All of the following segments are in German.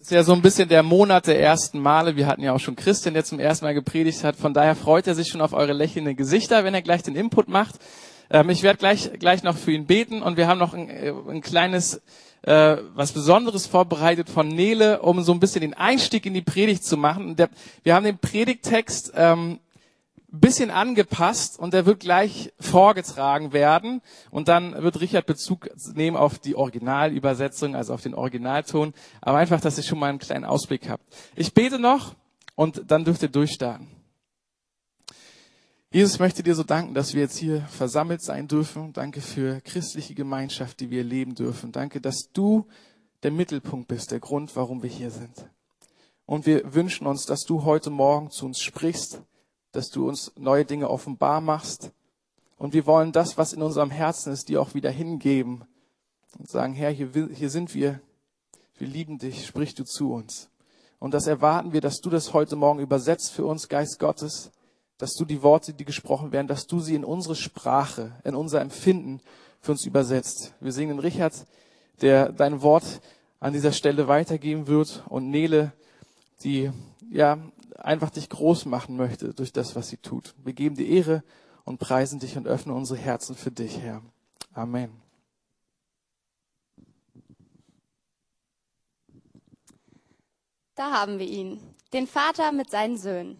ist ja so ein bisschen der Monat der ersten Male. Wir hatten ja auch schon Christian, der zum ersten Mal gepredigt hat. Von daher freut er sich schon auf eure lächelnden Gesichter, wenn er gleich den Input macht. Ähm, ich werde gleich, gleich noch für ihn beten und wir haben noch ein, äh, ein kleines, äh, was Besonderes vorbereitet von Nele, um so ein bisschen den Einstieg in die Predigt zu machen. Der, wir haben den Predigttext ähm, bisschen angepasst und der wird gleich vorgetragen werden und dann wird Richard Bezug nehmen auf die Originalübersetzung, also auf den Originalton, aber einfach, dass ihr schon mal einen kleinen Ausblick habt. Ich bete noch und dann dürft ihr durchstarten. Jesus, möchte dir so danken, dass wir jetzt hier versammelt sein dürfen. Danke für christliche Gemeinschaft, die wir leben dürfen. Danke, dass du der Mittelpunkt bist, der Grund, warum wir hier sind. Und wir wünschen uns, dass du heute Morgen zu uns sprichst, dass du uns neue Dinge offenbar machst. Und wir wollen das, was in unserem Herzen ist, dir auch wieder hingeben und sagen, Herr, hier, hier sind wir, wir lieben dich, sprich du zu uns. Und das erwarten wir, dass du das heute Morgen übersetzt für uns, Geist Gottes, dass du die Worte, die gesprochen werden, dass du sie in unsere Sprache, in unser Empfinden für uns übersetzt. Wir singen Richard, der dein Wort an dieser Stelle weitergeben wird und Nele, die ja einfach dich groß machen möchte durch das, was sie tut. Wir geben dir Ehre und preisen dich und öffnen unsere Herzen für dich, Herr. Amen. Da haben wir ihn, den Vater mit seinen Söhnen.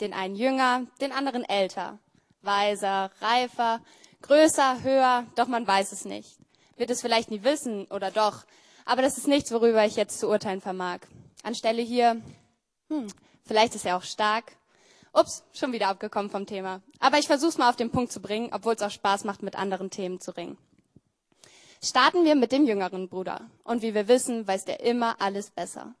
Den einen jünger, den anderen älter, weiser, reifer, größer, höher, doch man weiß es nicht. Wird es vielleicht nie wissen oder doch, aber das ist nichts, worüber ich jetzt zu urteilen vermag. Anstelle hier, hm, Vielleicht ist er auch stark. Ups, schon wieder abgekommen vom Thema. Aber ich versuche es mal auf den Punkt zu bringen, obwohl es auch Spaß macht, mit anderen Themen zu ringen. Starten wir mit dem jüngeren Bruder. Und wie wir wissen, weiß der immer alles besser.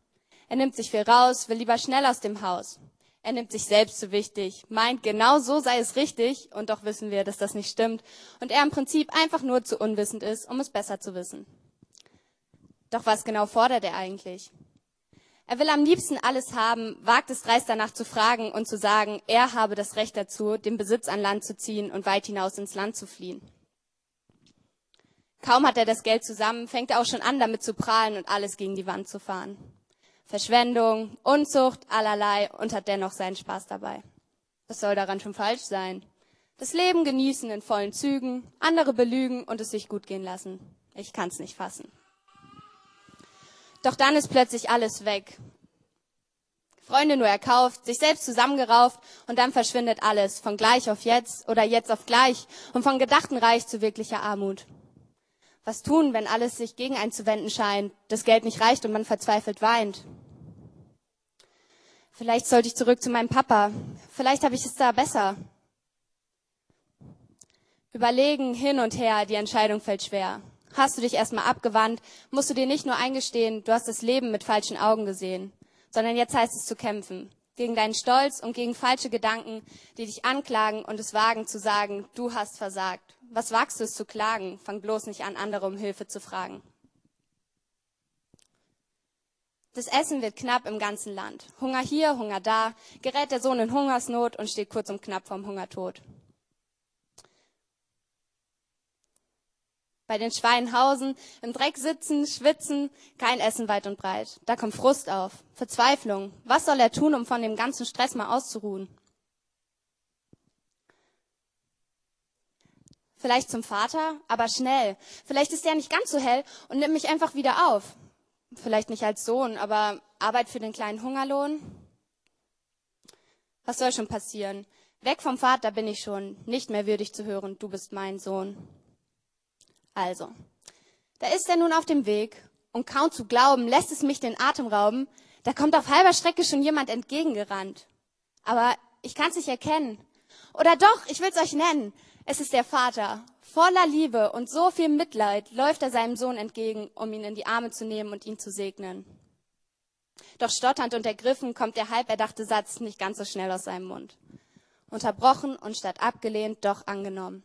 Er nimmt sich viel raus, will lieber schnell aus dem Haus. Er nimmt sich selbst zu wichtig, meint, genau so sei es richtig, und doch wissen wir, dass das nicht stimmt, und er im Prinzip einfach nur zu unwissend ist, um es besser zu wissen. Doch was genau fordert er eigentlich? Er will am liebsten alles haben, wagt es dreist danach zu fragen und zu sagen, er habe das Recht dazu, den Besitz an Land zu ziehen und weit hinaus ins Land zu fliehen. Kaum hat er das Geld zusammen, fängt er auch schon an, damit zu prahlen und alles gegen die Wand zu fahren. Verschwendung, Unzucht, allerlei und hat dennoch seinen Spaß dabei. Was soll daran schon falsch sein? Das Leben genießen in vollen Zügen, andere belügen und es sich gut gehen lassen. Ich kann's nicht fassen. Doch dann ist plötzlich alles weg. Freunde nur erkauft, sich selbst zusammengerauft und dann verschwindet alles, von gleich auf jetzt oder jetzt auf gleich und von gedachten Reich zu wirklicher Armut. Was tun, wenn alles sich gegen einen zu wenden scheint, das Geld nicht reicht und man verzweifelt weint? Vielleicht sollte ich zurück zu meinem Papa. Vielleicht habe ich es da besser. Überlegen hin und her, die Entscheidung fällt schwer hast du dich erstmal abgewandt, musst du dir nicht nur eingestehen, du hast das Leben mit falschen Augen gesehen, sondern jetzt heißt es zu kämpfen. Gegen deinen Stolz und gegen falsche Gedanken, die dich anklagen und es wagen zu sagen, du hast versagt. Was wagst du es zu klagen? Fang bloß nicht an, andere um Hilfe zu fragen. Das Essen wird knapp im ganzen Land. Hunger hier, Hunger da, gerät der Sohn in Hungersnot und steht kurz und knapp vom Hungertod. Bei den Schweinen hausen, im Dreck sitzen, schwitzen, kein Essen weit und breit. Da kommt Frust auf, Verzweiflung. Was soll er tun, um von dem ganzen Stress mal auszuruhen? Vielleicht zum Vater, aber schnell. Vielleicht ist er nicht ganz so hell und nimmt mich einfach wieder auf. Vielleicht nicht als Sohn, aber Arbeit für den kleinen Hungerlohn. Was soll schon passieren? Weg vom Vater bin ich schon, nicht mehr würdig zu hören, du bist mein Sohn. Also, da ist er nun auf dem Weg und kaum zu glauben, lässt es mich den Atem rauben. Da kommt auf halber Strecke schon jemand entgegengerannt. Aber ich kann's nicht erkennen. Oder doch, ich will's euch nennen. Es ist der Vater. Voller Liebe und so viel Mitleid läuft er seinem Sohn entgegen, um ihn in die Arme zu nehmen und ihn zu segnen. Doch stotternd und ergriffen kommt der halb erdachte Satz nicht ganz so schnell aus seinem Mund. Unterbrochen und statt abgelehnt doch angenommen.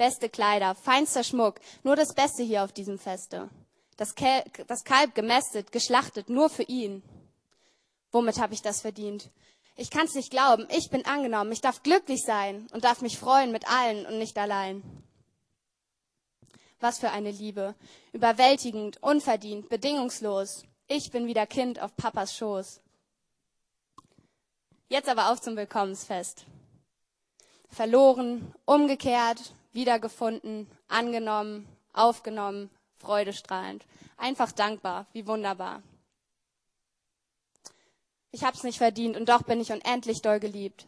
Beste Kleider, feinster Schmuck, nur das Beste hier auf diesem Feste. Das, Kel das Kalb gemästet, geschlachtet, nur für ihn. Womit habe ich das verdient? Ich kann's nicht glauben, ich bin angenommen, ich darf glücklich sein und darf mich freuen mit allen und nicht allein. Was für eine Liebe. Überwältigend, unverdient, bedingungslos. Ich bin wieder Kind auf Papas Schoß. Jetzt aber auf zum Willkommensfest. Verloren, umgekehrt, wiedergefunden, angenommen, aufgenommen, freudestrahlend. Einfach dankbar, wie wunderbar. Ich hab's nicht verdient und doch bin ich unendlich doll geliebt.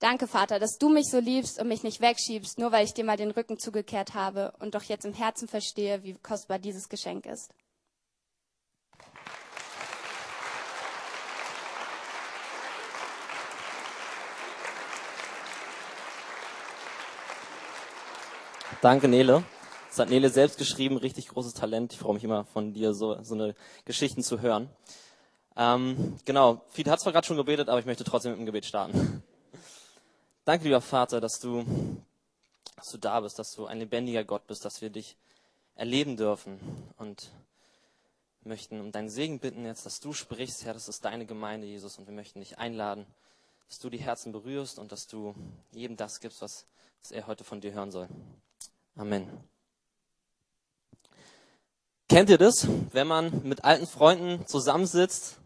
Danke, Vater, dass du mich so liebst und mich nicht wegschiebst, nur weil ich dir mal den Rücken zugekehrt habe und doch jetzt im Herzen verstehe, wie kostbar dieses Geschenk ist. Danke, Nele. Das hat Nele selbst geschrieben, richtig großes Talent. Ich freue mich immer von dir, so, so eine Geschichten zu hören. Ähm, genau, Fied hat zwar gerade schon gebetet, aber ich möchte trotzdem mit dem Gebet starten. Danke, lieber Vater, dass du, dass du da bist, dass du ein lebendiger Gott bist, dass wir dich erleben dürfen und möchten um deinen Segen bitten jetzt, dass du sprichst, Herr, das ist deine Gemeinde, Jesus, und wir möchten dich einladen, dass du die Herzen berührst und dass du jedem das gibst, was, was er heute von dir hören soll. Amen. Kennt ihr das, wenn man mit alten Freunden zusammensitzt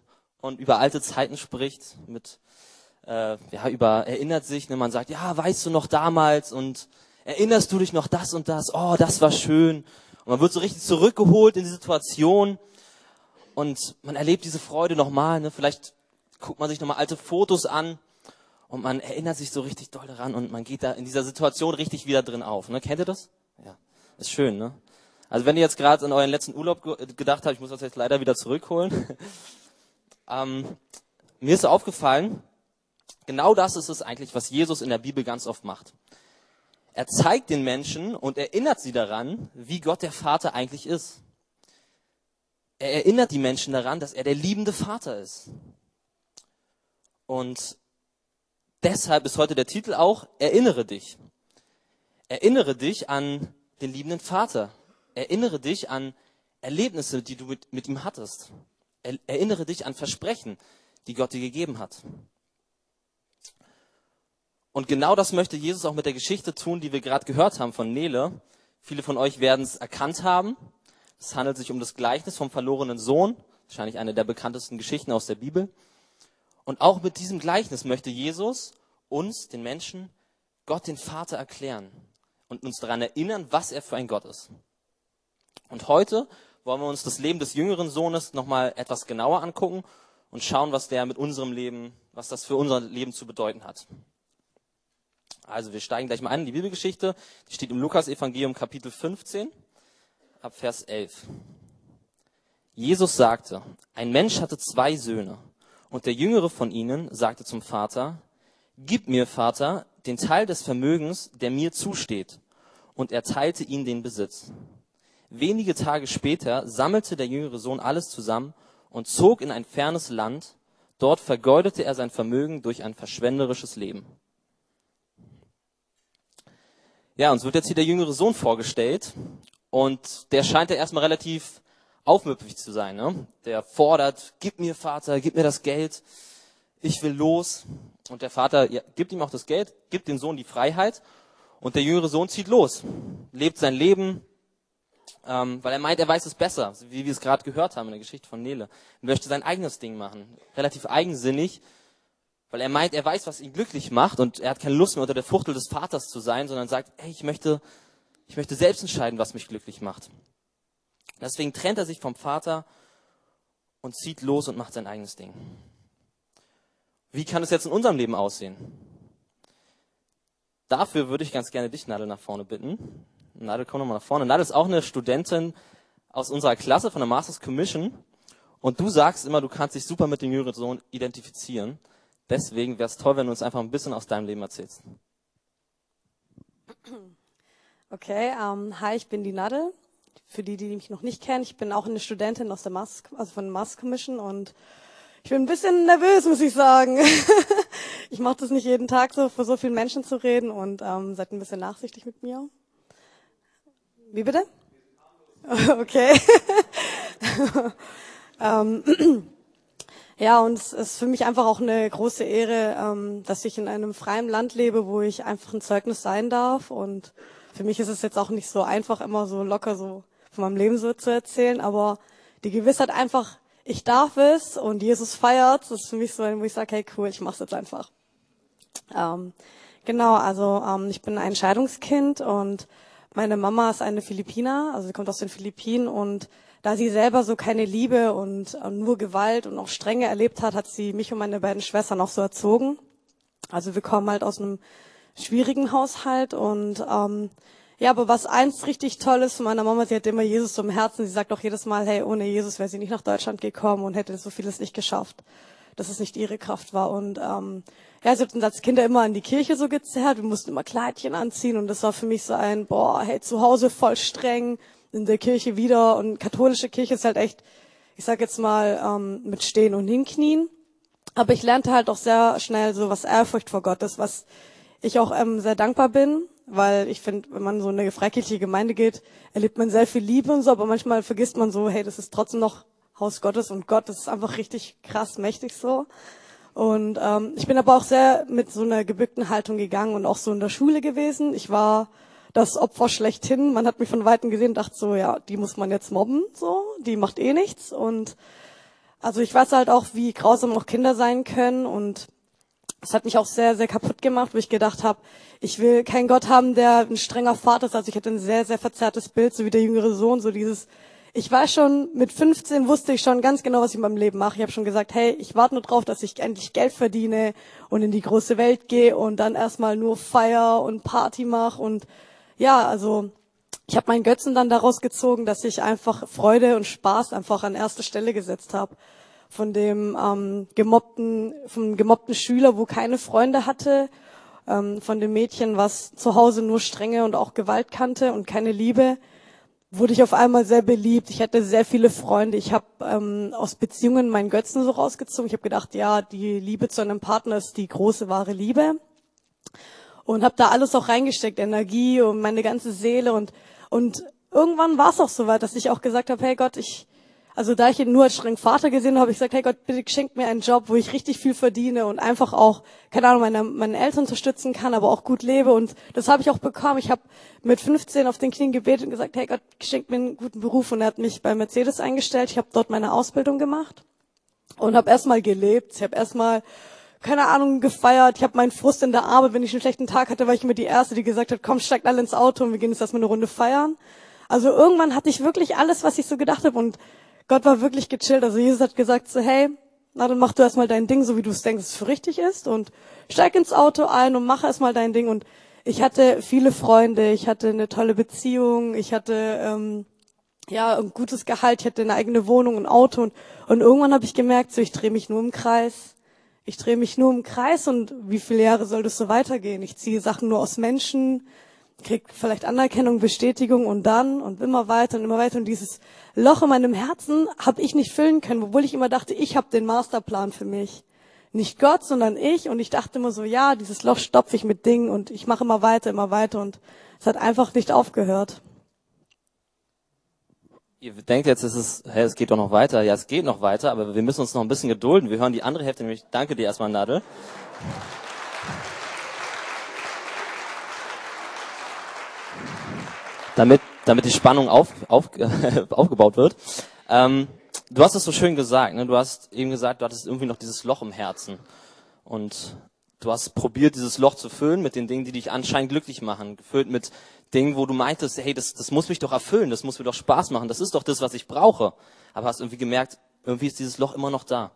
und über alte Zeiten spricht, mit äh, ja über erinnert sich, ne, man sagt, ja, weißt du noch damals und erinnerst du dich noch das und das? Oh, das war schön. Und man wird so richtig zurückgeholt in die Situation und man erlebt diese Freude nochmal. Ne? Vielleicht guckt man sich nochmal alte Fotos an und man erinnert sich so richtig doll daran und man geht da in dieser Situation richtig wieder drin auf. Ne? Kennt ihr das? Ja, ist schön, ne? Also wenn ihr jetzt gerade an euren letzten Urlaub ge gedacht habt, ich muss das jetzt leider wieder zurückholen. ähm, mir ist aufgefallen, genau das ist es eigentlich, was Jesus in der Bibel ganz oft macht. Er zeigt den Menschen und erinnert sie daran, wie Gott der Vater eigentlich ist. Er erinnert die Menschen daran, dass er der liebende Vater ist. Und deshalb ist heute der Titel auch Erinnere dich. Erinnere dich an den liebenden Vater. Erinnere dich an Erlebnisse, die du mit, mit ihm hattest. Er, erinnere dich an Versprechen, die Gott dir gegeben hat. Und genau das möchte Jesus auch mit der Geschichte tun, die wir gerade gehört haben von Nele. Viele von euch werden es erkannt haben. Es handelt sich um das Gleichnis vom verlorenen Sohn, wahrscheinlich eine der bekanntesten Geschichten aus der Bibel. Und auch mit diesem Gleichnis möchte Jesus uns, den Menschen, Gott den Vater erklären und uns daran erinnern, was er für ein Gott ist. Und heute wollen wir uns das Leben des jüngeren Sohnes nochmal etwas genauer angucken und schauen, was der mit unserem Leben, was das für unser Leben zu bedeuten hat. Also wir steigen gleich mal ein in die Bibelgeschichte. Die steht im Lukas-Evangelium Kapitel 15 ab Vers 11. Jesus sagte, ein Mensch hatte zwei Söhne und der jüngere von ihnen sagte zum Vater, Gib mir, Vater, den Teil des Vermögens, der mir zusteht. Und er teilte ihm den Besitz. Wenige Tage später sammelte der jüngere Sohn alles zusammen und zog in ein fernes Land. Dort vergeudete er sein Vermögen durch ein verschwenderisches Leben. Ja, uns wird jetzt hier der jüngere Sohn vorgestellt. Und der scheint ja erstmal relativ aufmüpfig zu sein. Ne? Der fordert, gib mir Vater, gib mir das Geld, ich will los. Und der Vater ja, gibt ihm auch das Geld, gibt dem Sohn die Freiheit und der jüngere Sohn zieht los, lebt sein Leben, ähm, weil er meint, er weiß es besser, wie wir es gerade gehört haben in der Geschichte von Nele. Er möchte sein eigenes Ding machen, relativ eigensinnig, weil er meint, er weiß, was ihn glücklich macht und er hat keine Lust mehr unter der Fuchtel des Vaters zu sein, sondern sagt, hey, ich möchte, ich möchte selbst entscheiden, was mich glücklich macht. Deswegen trennt er sich vom Vater und zieht los und macht sein eigenes Ding. Wie kann es jetzt in unserem Leben aussehen? Dafür würde ich ganz gerne dich, Nadel, nach vorne bitten. Nadel, komm nochmal nach vorne. Nadel ist auch eine Studentin aus unserer Klasse von der Masters Commission. Und du sagst immer, du kannst dich super mit dem jüngeren Sohn identifizieren. Deswegen wäre es toll, wenn du uns einfach ein bisschen aus deinem Leben erzählst. Okay, ähm, hi, ich bin die Nadel. Für die, die mich noch nicht kennen, ich bin auch eine Studentin aus der Mass, also von der Mass Commission und ich bin ein bisschen nervös, muss ich sagen. ich mache das nicht jeden Tag so, vor so vielen Menschen zu reden und ähm, seid ein bisschen nachsichtig mit mir. Wie bitte? Okay. ähm, ja, und es ist für mich einfach auch eine große Ehre, ähm, dass ich in einem freien Land lebe, wo ich einfach ein Zeugnis sein darf und für mich ist es jetzt auch nicht so einfach, immer so locker so von meinem Leben so zu erzählen, aber die Gewissheit einfach, ich darf es und Jesus feiert, das ist für mich so, wo ich sage, hey cool, ich mach's jetzt einfach. Ähm, genau, also ähm, ich bin ein Scheidungskind und meine Mama ist eine Philippiner, also sie kommt aus den Philippinen und da sie selber so keine Liebe und äh, nur Gewalt und auch Strenge erlebt hat, hat sie mich und meine beiden Schwestern auch so erzogen. Also wir kommen halt aus einem schwierigen Haushalt und ähm, ja, aber was eins richtig toll ist von meiner Mama, sie hat immer Jesus im Herzen. Sie sagt auch jedes Mal, hey, ohne Jesus wäre sie nicht nach Deutschland gekommen und hätte so vieles nicht geschafft, dass es nicht ihre Kraft war. Und ähm, ja, sie hat uns als Kinder immer in die Kirche so gezerrt. Wir mussten immer Kleidchen anziehen und das war für mich so ein, boah, hey, zu Hause voll streng, in der Kirche wieder und katholische Kirche ist halt echt, ich sag jetzt mal, ähm, mit Stehen und Hinknien. Aber ich lernte halt auch sehr schnell so was Ehrfurcht vor Gott ist, was ich auch ähm, sehr dankbar bin, weil ich finde, wenn man so in eine freikirchliche Gemeinde geht, erlebt man sehr viel Liebe und so, aber manchmal vergisst man so, hey, das ist trotzdem noch Haus Gottes und Gott, das ist einfach richtig krass mächtig so. Und ähm, ich bin aber auch sehr mit so einer gebückten Haltung gegangen und auch so in der Schule gewesen. Ich war das Opfer schlechthin. Man hat mich von Weitem gesehen und dachte so, ja, die muss man jetzt mobben, so, die macht eh nichts. Und also ich weiß halt auch, wie grausam auch Kinder sein können und das hat mich auch sehr, sehr kaputt gemacht, wo ich gedacht habe, ich will keinen Gott haben, der ein strenger Vater ist. Also ich hatte ein sehr, sehr verzerrtes Bild, so wie der jüngere Sohn, so dieses, ich war schon, mit 15 wusste ich schon ganz genau, was ich in meinem Leben mache. Ich habe schon gesagt, hey, ich warte nur drauf, dass ich endlich Geld verdiene und in die große Welt gehe und dann erstmal nur Feier und Party mache und ja, also ich habe meinen Götzen dann daraus gezogen, dass ich einfach Freude und Spaß einfach an erste Stelle gesetzt habe. Von dem ähm, gemobbten, vom gemobbten Schüler, wo keine Freunde hatte, ähm, von dem Mädchen, was zu Hause nur Strenge und auch Gewalt kannte und keine Liebe, wurde ich auf einmal sehr beliebt. Ich hatte sehr viele Freunde. Ich habe ähm, aus Beziehungen meinen Götzen so rausgezogen. Ich habe gedacht, ja, die Liebe zu einem Partner ist die große wahre Liebe und habe da alles auch reingesteckt, Energie und meine ganze Seele und und irgendwann war es auch soweit, dass ich auch gesagt habe, hey Gott, ich also da ich ihn nur als streng Vater gesehen habe, habe ich gesagt, hey Gott, bitte schenk mir einen Job, wo ich richtig viel verdiene und einfach auch, keine Ahnung, meine, meine Eltern unterstützen kann, aber auch gut lebe. Und das habe ich auch bekommen. Ich habe mit 15 auf den Knien gebetet und gesagt, hey Gott, schenk mir einen guten Beruf. Und er hat mich bei Mercedes eingestellt. Ich habe dort meine Ausbildung gemacht und habe erstmal gelebt. Ich habe erstmal keine Ahnung, gefeiert. Ich habe meinen Frust in der Arbeit, wenn ich einen schlechten Tag hatte, war ich immer die Erste, die gesagt hat, komm, steigt alle ins Auto und wir gehen jetzt erstmal eine Runde feiern. Also irgendwann hatte ich wirklich alles, was ich so gedacht habe und Gott war wirklich gechillt. Also Jesus hat gesagt so, hey, na dann mach du erstmal dein Ding, so wie du es denkst, es für richtig ist und steig ins Auto ein und mach erstmal dein Ding. Und ich hatte viele Freunde, ich hatte eine tolle Beziehung, ich hatte ähm, ja ein gutes Gehalt, ich hatte eine eigene Wohnung, ein Auto und, und irgendwann habe ich gemerkt, so ich drehe mich nur im Kreis ich drehe mich nur im Kreis und wie viele Jahre soll das so weitergehen? Ich ziehe Sachen nur aus Menschen, krieg vielleicht Anerkennung, Bestätigung und dann und immer weiter und immer weiter. Und dieses Loch in meinem Herzen habe ich nicht füllen können, obwohl ich immer dachte, ich habe den Masterplan für mich. Nicht Gott, sondern ich. Und ich dachte immer so, ja, dieses Loch stopfe ich mit Dingen und ich mache immer weiter, immer weiter. Und es hat einfach nicht aufgehört. Ihr denkt jetzt, es ist, hey, es geht doch noch weiter. Ja, es geht noch weiter, aber wir müssen uns noch ein bisschen gedulden. Wir hören die andere Hälfte nämlich. Danke dir erstmal, Nadel. Damit, damit die Spannung auf, auf, aufgebaut wird. Ähm, du hast es so schön gesagt, ne? Du hast eben gesagt, du hattest irgendwie noch dieses Loch im Herzen. Und du hast probiert, dieses Loch zu füllen mit den Dingen, die dich anscheinend glücklich machen. Gefüllt mit Ding, wo du meintest, hey, das, das muss mich doch erfüllen, das muss mir doch Spaß machen, das ist doch das, was ich brauche. Aber hast irgendwie gemerkt, irgendwie ist dieses Loch immer noch da.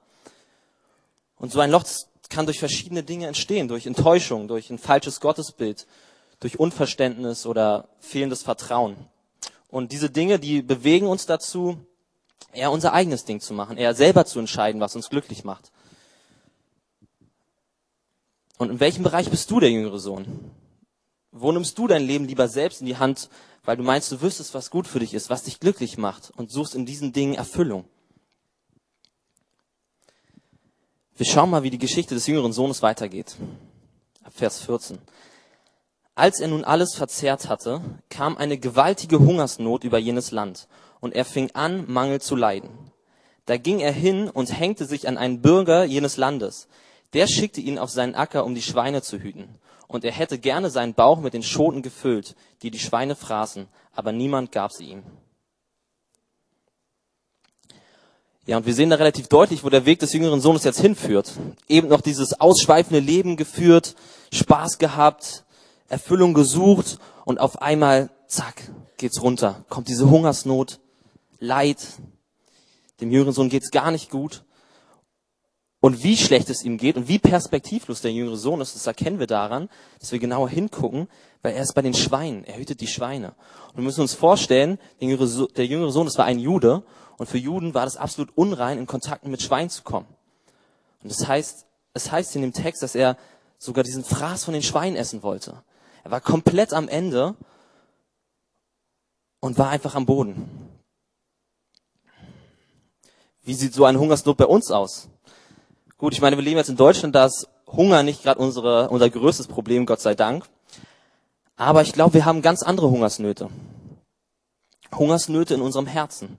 Und so ein Loch kann durch verschiedene Dinge entstehen, durch Enttäuschung, durch ein falsches Gottesbild, durch Unverständnis oder fehlendes Vertrauen. Und diese Dinge, die bewegen uns dazu, eher unser eigenes Ding zu machen, eher selber zu entscheiden, was uns glücklich macht. Und in welchem Bereich bist du der jüngere Sohn? Wo nimmst du dein Leben lieber selbst in die Hand, weil du meinst, du wüsstest, was gut für dich ist, was dich glücklich macht und suchst in diesen Dingen Erfüllung? Wir schauen mal, wie die Geschichte des jüngeren Sohnes weitergeht. Vers 14. Als er nun alles verzehrt hatte, kam eine gewaltige Hungersnot über jenes Land, und er fing an, Mangel zu leiden. Da ging er hin und hängte sich an einen Bürger jenes Landes. Der schickte ihn auf seinen Acker, um die Schweine zu hüten und er hätte gerne seinen Bauch mit den Schoten gefüllt, die die Schweine fraßen, aber niemand gab sie ihm. Ja, und wir sehen da relativ deutlich, wo der Weg des jüngeren Sohnes jetzt hinführt. Eben noch dieses ausschweifende Leben geführt, Spaß gehabt, Erfüllung gesucht und auf einmal, zack, geht's runter. Kommt diese Hungersnot, Leid. Dem jüngeren Sohn geht's gar nicht gut. Und wie schlecht es ihm geht und wie perspektivlos der jüngere Sohn ist, das erkennen wir daran, dass wir genauer hingucken, weil er ist bei den Schweinen, er hütet die Schweine. Und wir müssen uns vorstellen, der jüngere, Sohn, der jüngere Sohn, das war ein Jude, und für Juden war das absolut unrein, in Kontakten mit Schweinen zu kommen. Und das heißt, es heißt in dem Text, dass er sogar diesen Fraß von den Schweinen essen wollte. Er war komplett am Ende und war einfach am Boden. Wie sieht so eine Hungersnot bei uns aus? Gut, ich meine, wir leben jetzt in Deutschland, da ist Hunger nicht gerade unser größtes Problem, Gott sei Dank. Aber ich glaube, wir haben ganz andere Hungersnöte. Hungersnöte in unserem Herzen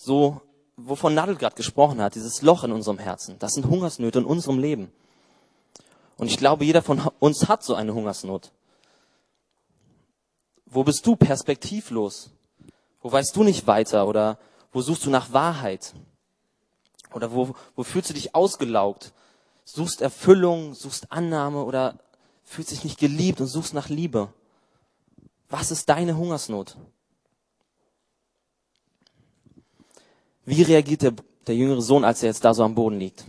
so, wovon Nadel gerade gesprochen hat, dieses Loch in unserem Herzen, das sind Hungersnöte in unserem Leben. Und ich glaube, jeder von uns hat so eine Hungersnot. Wo bist du perspektivlos? Wo weißt du nicht weiter? Oder wo suchst du nach Wahrheit? Oder wo, wo fühlst du dich ausgelaugt? Suchst Erfüllung, suchst Annahme oder fühlst dich nicht geliebt und suchst nach Liebe? Was ist deine Hungersnot? Wie reagiert der, der jüngere Sohn, als er jetzt da so am Boden liegt?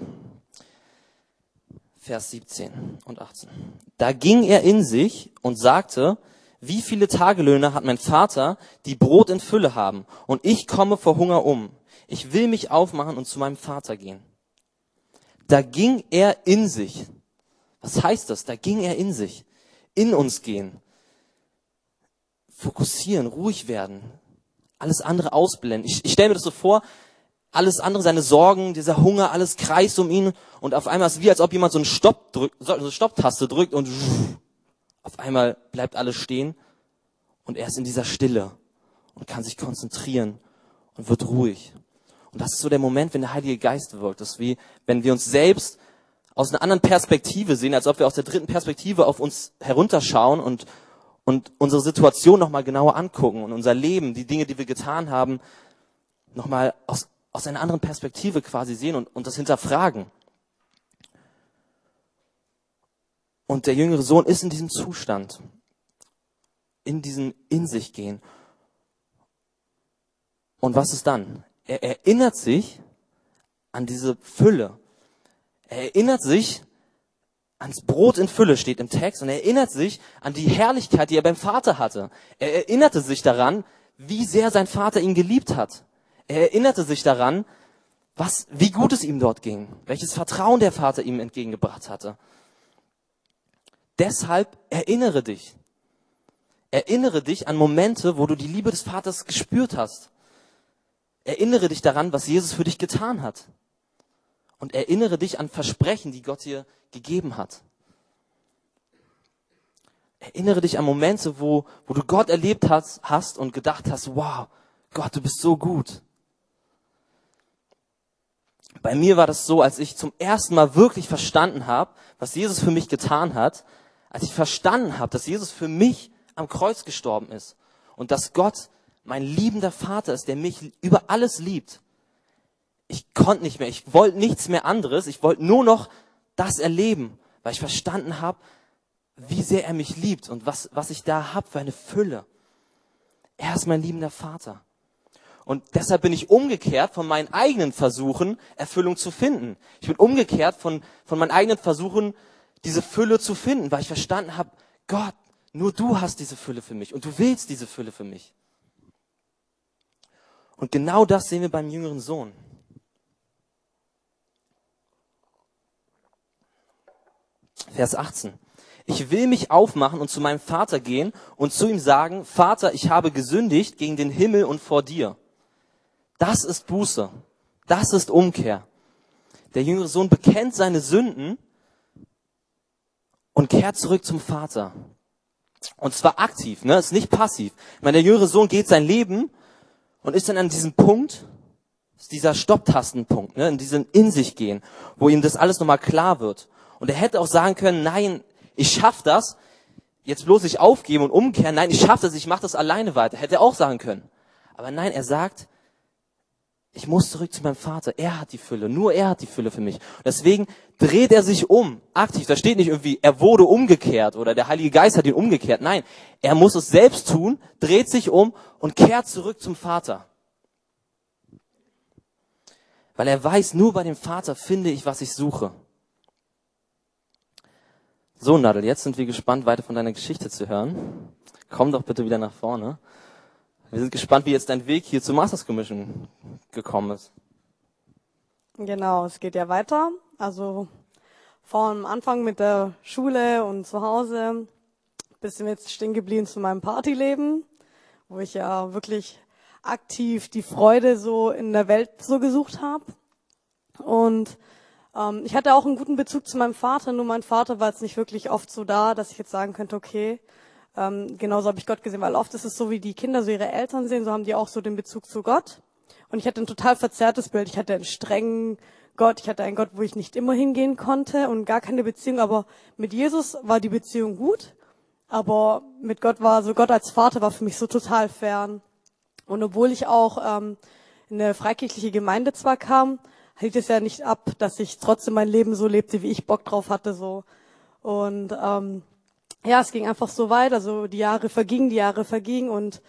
Vers 17 und 18. Da ging er in sich und sagte, wie viele Tagelöhner hat mein Vater, die Brot in Fülle haben, und ich komme vor Hunger um. Ich will mich aufmachen und zu meinem Vater gehen. Da ging er in sich. Was heißt das? Da ging er in sich. In uns gehen. Fokussieren, ruhig werden. Alles andere ausblenden. Ich, ich stelle mir das so vor, alles andere, seine Sorgen, dieser Hunger, alles kreist um ihn und auf einmal ist es wie, als ob jemand so einen Stopp drückt, so eine Stopptaste drückt und auf einmal bleibt alles stehen und er ist in dieser Stille und kann sich konzentrieren und wird ruhig. Und das ist so der Moment, wenn der Heilige Geist wirkt. Das ist wie, wenn wir uns selbst aus einer anderen Perspektive sehen, als ob wir aus der dritten Perspektive auf uns herunterschauen und, und unsere Situation nochmal genauer angucken und unser Leben, die Dinge, die wir getan haben, nochmal aus aus einer anderen Perspektive quasi sehen und, und das hinterfragen. Und der jüngere Sohn ist in diesem Zustand, in diesem In sich gehen. Und was ist dann? Er erinnert sich an diese Fülle. Er erinnert sich ans Brot in Fülle steht im Text und er erinnert sich an die Herrlichkeit, die er beim Vater hatte. Er erinnerte sich daran, wie sehr sein Vater ihn geliebt hat. Er erinnerte sich daran, was, wie gut es ihm dort ging, welches Vertrauen der Vater ihm entgegengebracht hatte. Deshalb erinnere dich. Erinnere dich an Momente, wo du die Liebe des Vaters gespürt hast. Erinnere dich daran, was Jesus für dich getan hat. Und erinnere dich an Versprechen, die Gott dir gegeben hat. Erinnere dich an Momente, wo, wo du Gott erlebt hast, hast und gedacht hast, wow, Gott, du bist so gut. Bei mir war das so, als ich zum ersten Mal wirklich verstanden habe, was Jesus für mich getan hat, als ich verstanden habe, dass Jesus für mich am Kreuz gestorben ist und dass Gott mein liebender Vater ist, der mich über alles liebt. Ich konnte nicht mehr, ich wollte nichts mehr anderes, ich wollte nur noch das erleben, weil ich verstanden habe, wie sehr er mich liebt und was, was ich da habe für eine Fülle. Er ist mein liebender Vater. Und deshalb bin ich umgekehrt von meinen eigenen Versuchen, Erfüllung zu finden. Ich bin umgekehrt von, von meinen eigenen Versuchen, diese Fülle zu finden, weil ich verstanden habe, Gott, nur du hast diese Fülle für mich und du willst diese Fülle für mich. Und genau das sehen wir beim jüngeren Sohn. Vers 18. Ich will mich aufmachen und zu meinem Vater gehen und zu ihm sagen, Vater, ich habe gesündigt gegen den Himmel und vor dir. Das ist Buße. Das ist Umkehr. Der jüngere Sohn bekennt seine Sünden und kehrt zurück zum Vater. Und zwar aktiv, ne? Ist nicht passiv. Ich meine, der jüngere Sohn geht sein Leben und ist dann an diesem Punkt, ist dieser Stopptastenpunkt, ne? In diesem In sich gehen, wo ihm das alles nochmal klar wird. Und er hätte auch sagen können, nein, ich schaff das, jetzt bloß nicht aufgeben und umkehren. Nein, ich schaff das, ich mache das alleine weiter. Hätte er auch sagen können. Aber nein, er sagt, ich muss zurück zu meinem Vater. Er hat die Fülle. Nur er hat die Fülle für mich. Deswegen dreht er sich um. Aktiv. Da steht nicht irgendwie, er wurde umgekehrt oder der Heilige Geist hat ihn umgekehrt. Nein. Er muss es selbst tun, dreht sich um und kehrt zurück zum Vater. Weil er weiß, nur bei dem Vater finde ich, was ich suche. So, Nadel, jetzt sind wir gespannt, weiter von deiner Geschichte zu hören. Komm doch bitte wieder nach vorne. Wir sind gespannt, wie jetzt dein Weg hier zur Masters Commission gekommen ist. Genau, es geht ja weiter. Also vom Anfang mit der Schule und zu Hause bis jetzt stehen geblieben zu meinem Partyleben, wo ich ja wirklich aktiv die Freude so in der Welt so gesucht habe. Und ähm, ich hatte auch einen guten Bezug zu meinem Vater, nur mein Vater war jetzt nicht wirklich oft so da, dass ich jetzt sagen könnte, okay, ähm, genauso habe ich Gott gesehen, weil oft ist es so, wie die Kinder so ihre Eltern sehen, so haben die auch so den Bezug zu Gott. Und ich hatte ein total verzerrtes Bild. Ich hatte einen strengen Gott, ich hatte einen Gott, wo ich nicht immer hingehen konnte und gar keine Beziehung. Aber mit Jesus war die Beziehung gut. Aber mit Gott war so Gott als Vater war für mich so total fern. Und obwohl ich auch ähm, in eine freikirchliche Gemeinde zwar kam, hielt es ja nicht ab, dass ich trotzdem mein Leben so lebte, wie ich Bock drauf hatte. so. Und ähm, ja, es ging einfach so weit. Also die Jahre vergingen, die Jahre vergingen und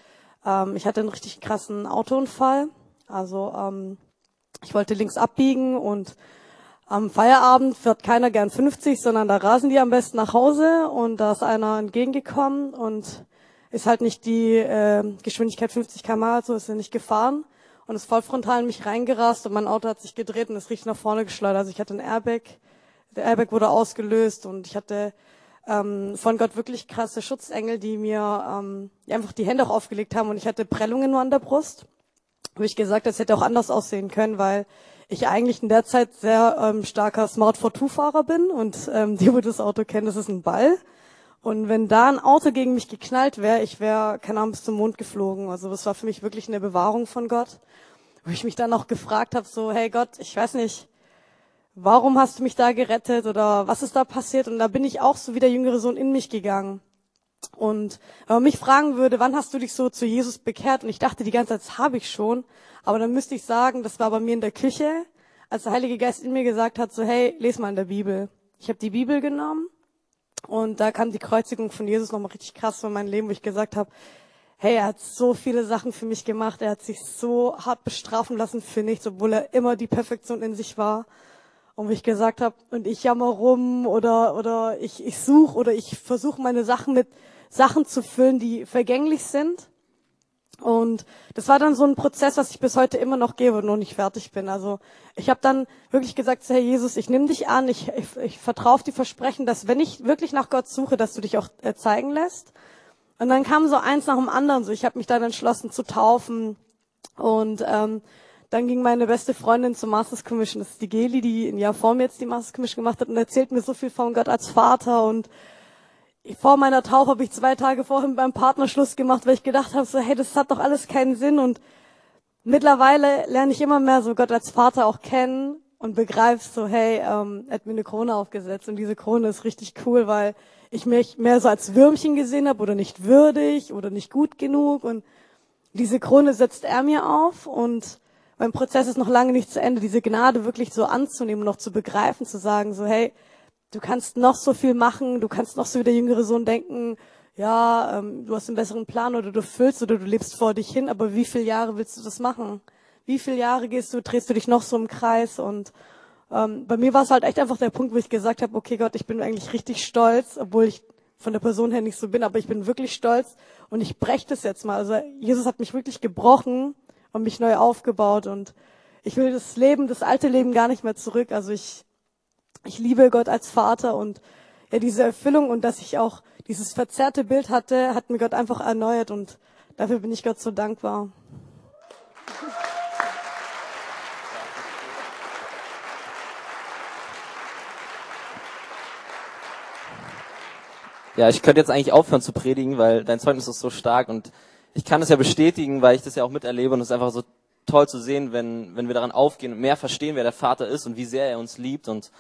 ähm, ich hatte einen richtig krassen Autounfall. Also ähm, ich wollte links abbiegen und am Feierabend fährt keiner gern 50, sondern da rasen die am besten nach Hause und da ist einer entgegengekommen und ist halt nicht die äh, Geschwindigkeit 50 km, so ist er nicht gefahren und ist voll frontal in mich reingerast und mein Auto hat sich gedreht und ist richtig nach vorne geschleudert. Also ich hatte ein Airbag, der Airbag wurde ausgelöst und ich hatte ähm, von Gott wirklich krasse Schutzengel, die mir ähm, einfach die Hände auch aufgelegt haben und ich hatte Prellungen nur an der Brust. Wo ich gesagt, das hätte auch anders aussehen können, weil ich eigentlich in der Zeit sehr ähm, starker Smart 42-Fahrer bin und ähm, die, wo das Auto kennen, das ist ein Ball. Und wenn da ein Auto gegen mich geknallt wäre, ich wäre, keine Ahnung, bis zum Mond geflogen. Also das war für mich wirklich eine Bewahrung von Gott. Wo ich mich dann auch gefragt habe, so, hey Gott, ich weiß nicht, warum hast du mich da gerettet oder was ist da passiert? Und da bin ich auch so wie der jüngere Sohn in mich gegangen. Und wenn man mich fragen würde, wann hast du dich so zu Jesus bekehrt? Und ich dachte die ganze Zeit, habe ich schon. Aber dann müsste ich sagen, das war bei mir in der Küche, als der Heilige Geist in mir gesagt hat, so hey, les mal in der Bibel. Ich habe die Bibel genommen und da kam die Kreuzigung von Jesus nochmal richtig krass von meinem Leben, wo ich gesagt habe, hey, er hat so viele Sachen für mich gemacht, er hat sich so hart bestrafen lassen für nichts, obwohl er immer die Perfektion in sich war. Und wie ich gesagt habe, und ich jammer rum oder, oder ich, ich suche oder ich versuche meine Sachen mit Sachen zu füllen, die vergänglich sind. Und das war dann so ein Prozess, was ich bis heute immer noch gebe und noch nicht fertig bin. Also ich habe dann wirklich gesagt, Herr Jesus, ich nehme dich an, ich, ich, ich vertraue auf die Versprechen, dass wenn ich wirklich nach Gott suche, dass du dich auch äh, zeigen lässt. Und dann kam so eins nach dem anderen. So, ich habe mich dann entschlossen zu taufen und ähm, dann ging meine beste Freundin zur Masters Commission, das ist die Geli, die ein Jahr vor mir jetzt die Masters Commission gemacht hat und erzählt mir so viel von Gott als Vater. Und vor meiner Taufe habe ich zwei Tage vorhin beim Partnerschluss gemacht, weil ich gedacht habe, so hey, das hat doch alles keinen Sinn. Und mittlerweile lerne ich immer mehr so Gott als Vater auch kennen und begreife so, hey, ähm, er hat mir eine Krone aufgesetzt. Und diese Krone ist richtig cool, weil ich mich mehr so als Würmchen gesehen habe oder nicht würdig oder nicht gut genug. Und diese Krone setzt er mir auf. Und mein Prozess ist noch lange nicht zu Ende, diese Gnade wirklich so anzunehmen, noch zu begreifen, zu sagen, so, hey, du kannst noch so viel machen, du kannst noch so wie der jüngere Sohn denken, ja, ähm, du hast einen besseren Plan oder du füllst oder du lebst vor dich hin, aber wie viele Jahre willst du das machen? Wie viele Jahre gehst du, drehst du dich noch so im Kreis? Und ähm, bei mir war es halt echt einfach der Punkt, wo ich gesagt habe, okay Gott, ich bin eigentlich richtig stolz, obwohl ich von der Person her nicht so bin, aber ich bin wirklich stolz und ich breche das jetzt mal. Also Jesus hat mich wirklich gebrochen und mich neu aufgebaut und ich will das Leben, das alte Leben gar nicht mehr zurück. Also ich, ich liebe Gott als Vater und ja, diese Erfüllung und dass ich auch dieses verzerrte Bild hatte, hat mir Gott einfach erneuert und dafür bin ich Gott so dankbar. Ja, ich könnte jetzt eigentlich aufhören zu predigen, weil dein Zeugnis ist so stark und ich kann es ja bestätigen, weil ich das ja auch miterlebe und es ist einfach so toll zu sehen, wenn, wenn wir daran aufgehen und mehr verstehen, wer der Vater ist und wie sehr er uns liebt und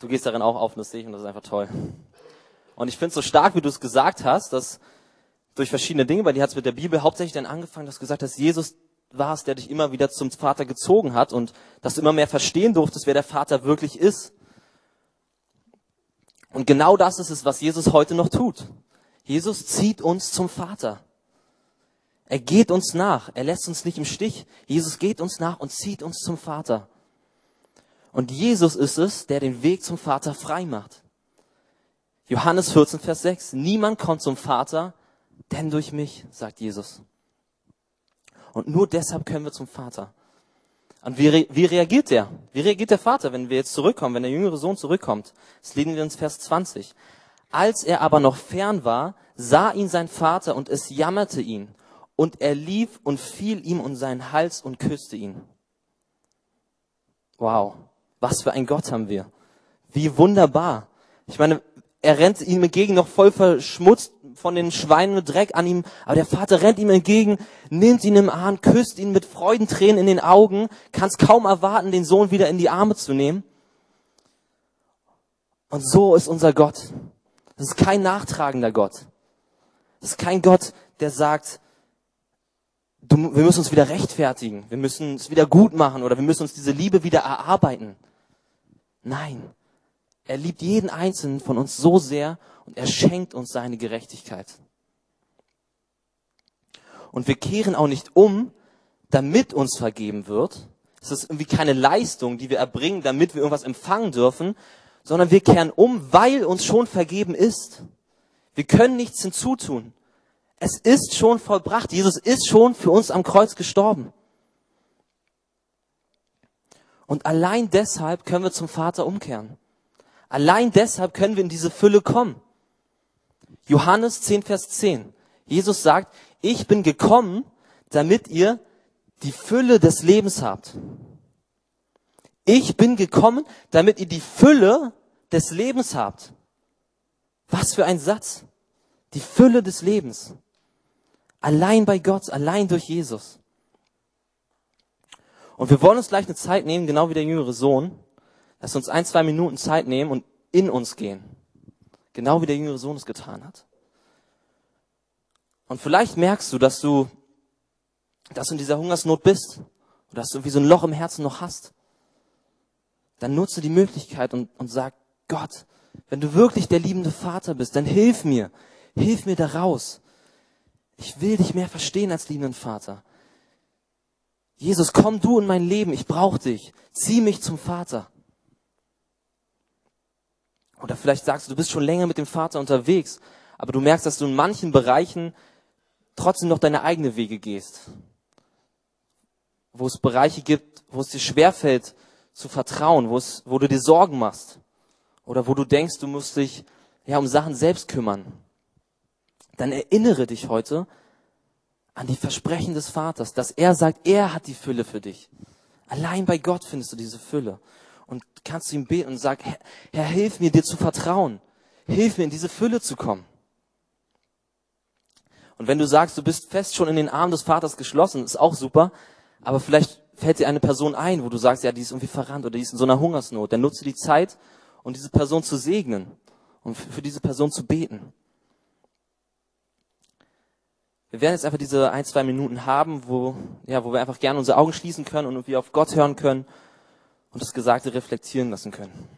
du gehst darin auch auf und das sehe ich und das ist einfach toll. Und ich finde es so stark, wie du es gesagt hast, dass durch verschiedene Dinge, bei dir hat es mit der Bibel hauptsächlich dann angefangen, dass du gesagt hast, Jesus war es, der dich immer wieder zum Vater gezogen hat und dass du immer mehr verstehen durftest, wer der Vater wirklich ist. Und genau das ist es, was Jesus heute noch tut. Jesus zieht uns zum Vater. Er geht uns nach. Er lässt uns nicht im Stich. Jesus geht uns nach und zieht uns zum Vater. Und Jesus ist es, der den Weg zum Vater frei macht. Johannes 14, Vers 6. Niemand kommt zum Vater, denn durch mich, sagt Jesus. Und nur deshalb können wir zum Vater. Und wie, re wie reagiert der? Wie reagiert der Vater, wenn wir jetzt zurückkommen, wenn der jüngere Sohn zurückkommt? Das lesen wir uns Vers 20. Als er aber noch fern war, sah ihn sein Vater und es jammerte ihn. Und er lief und fiel ihm um seinen Hals und küsste ihn. Wow, was für ein Gott haben wir. Wie wunderbar. Ich meine, er rennt ihm entgegen, noch voll verschmutzt von den Schweinen mit Dreck an ihm, aber der Vater rennt ihm entgegen, nimmt ihn im Arm, küsst ihn mit Freudentränen in den Augen, kann es kaum erwarten, den Sohn wieder in die Arme zu nehmen. Und so ist unser Gott. Das ist kein nachtragender Gott. Das ist kein Gott, der sagt, du, wir müssen uns wieder rechtfertigen, wir müssen es wieder gut machen oder wir müssen uns diese Liebe wieder erarbeiten. Nein, er liebt jeden einzelnen von uns so sehr und er schenkt uns seine Gerechtigkeit. Und wir kehren auch nicht um, damit uns vergeben wird. Es ist irgendwie keine Leistung, die wir erbringen, damit wir irgendwas empfangen dürfen, sondern wir kehren um, weil uns schon vergeben ist. Wir können nichts hinzutun. Es ist schon vollbracht. Jesus ist schon für uns am Kreuz gestorben. Und allein deshalb können wir zum Vater umkehren. Allein deshalb können wir in diese Fülle kommen. Johannes 10, Vers 10. Jesus sagt, ich bin gekommen, damit ihr die Fülle des Lebens habt. Ich bin gekommen, damit ihr die Fülle des Lebens habt. Was für ein Satz. Die Fülle des Lebens. Allein bei Gott, allein durch Jesus. Und wir wollen uns gleich eine Zeit nehmen, genau wie der jüngere Sohn, Lass uns ein, zwei Minuten Zeit nehmen und in uns gehen. Genau wie der jüngere Sohn es getan hat. Und vielleicht merkst du, dass du, dass du in dieser Hungersnot bist. Oder dass du irgendwie so ein Loch im Herzen noch hast. Dann nutze die Möglichkeit und, und sag, Gott, wenn du wirklich der liebende Vater bist, dann hilf mir. Hilf mir da raus. Ich will dich mehr verstehen als liebenden Vater. Jesus, komm du in mein Leben. Ich brauche dich. Zieh mich zum Vater. Oder vielleicht sagst du, du bist schon länger mit dem Vater unterwegs, aber du merkst, dass du in manchen Bereichen trotzdem noch deine eigene Wege gehst. Wo es Bereiche gibt, wo es dir schwerfällt zu vertrauen, wo, es, wo du dir Sorgen machst. Oder wo du denkst, du musst dich ja um Sachen selbst kümmern. Dann erinnere dich heute an die Versprechen des Vaters, dass er sagt, er hat die Fülle für dich. Allein bei Gott findest du diese Fülle und kannst zu ihm beten und sag, Herr, Herr, hilf mir, dir zu vertrauen. Hilf mir, in diese Fülle zu kommen. Und wenn du sagst, du bist fest schon in den Armen des Vaters geschlossen, ist auch super, aber vielleicht fällt dir eine Person ein, wo du sagst, ja, die ist irgendwie verrannt oder die ist in so einer Hungersnot, dann nutze die Zeit, um diese Person zu segnen und für diese Person zu beten. Wir werden jetzt einfach diese ein, zwei Minuten haben, wo, ja, wo wir einfach gerne unsere Augen schließen können und wir auf Gott hören können und das Gesagte reflektieren lassen können.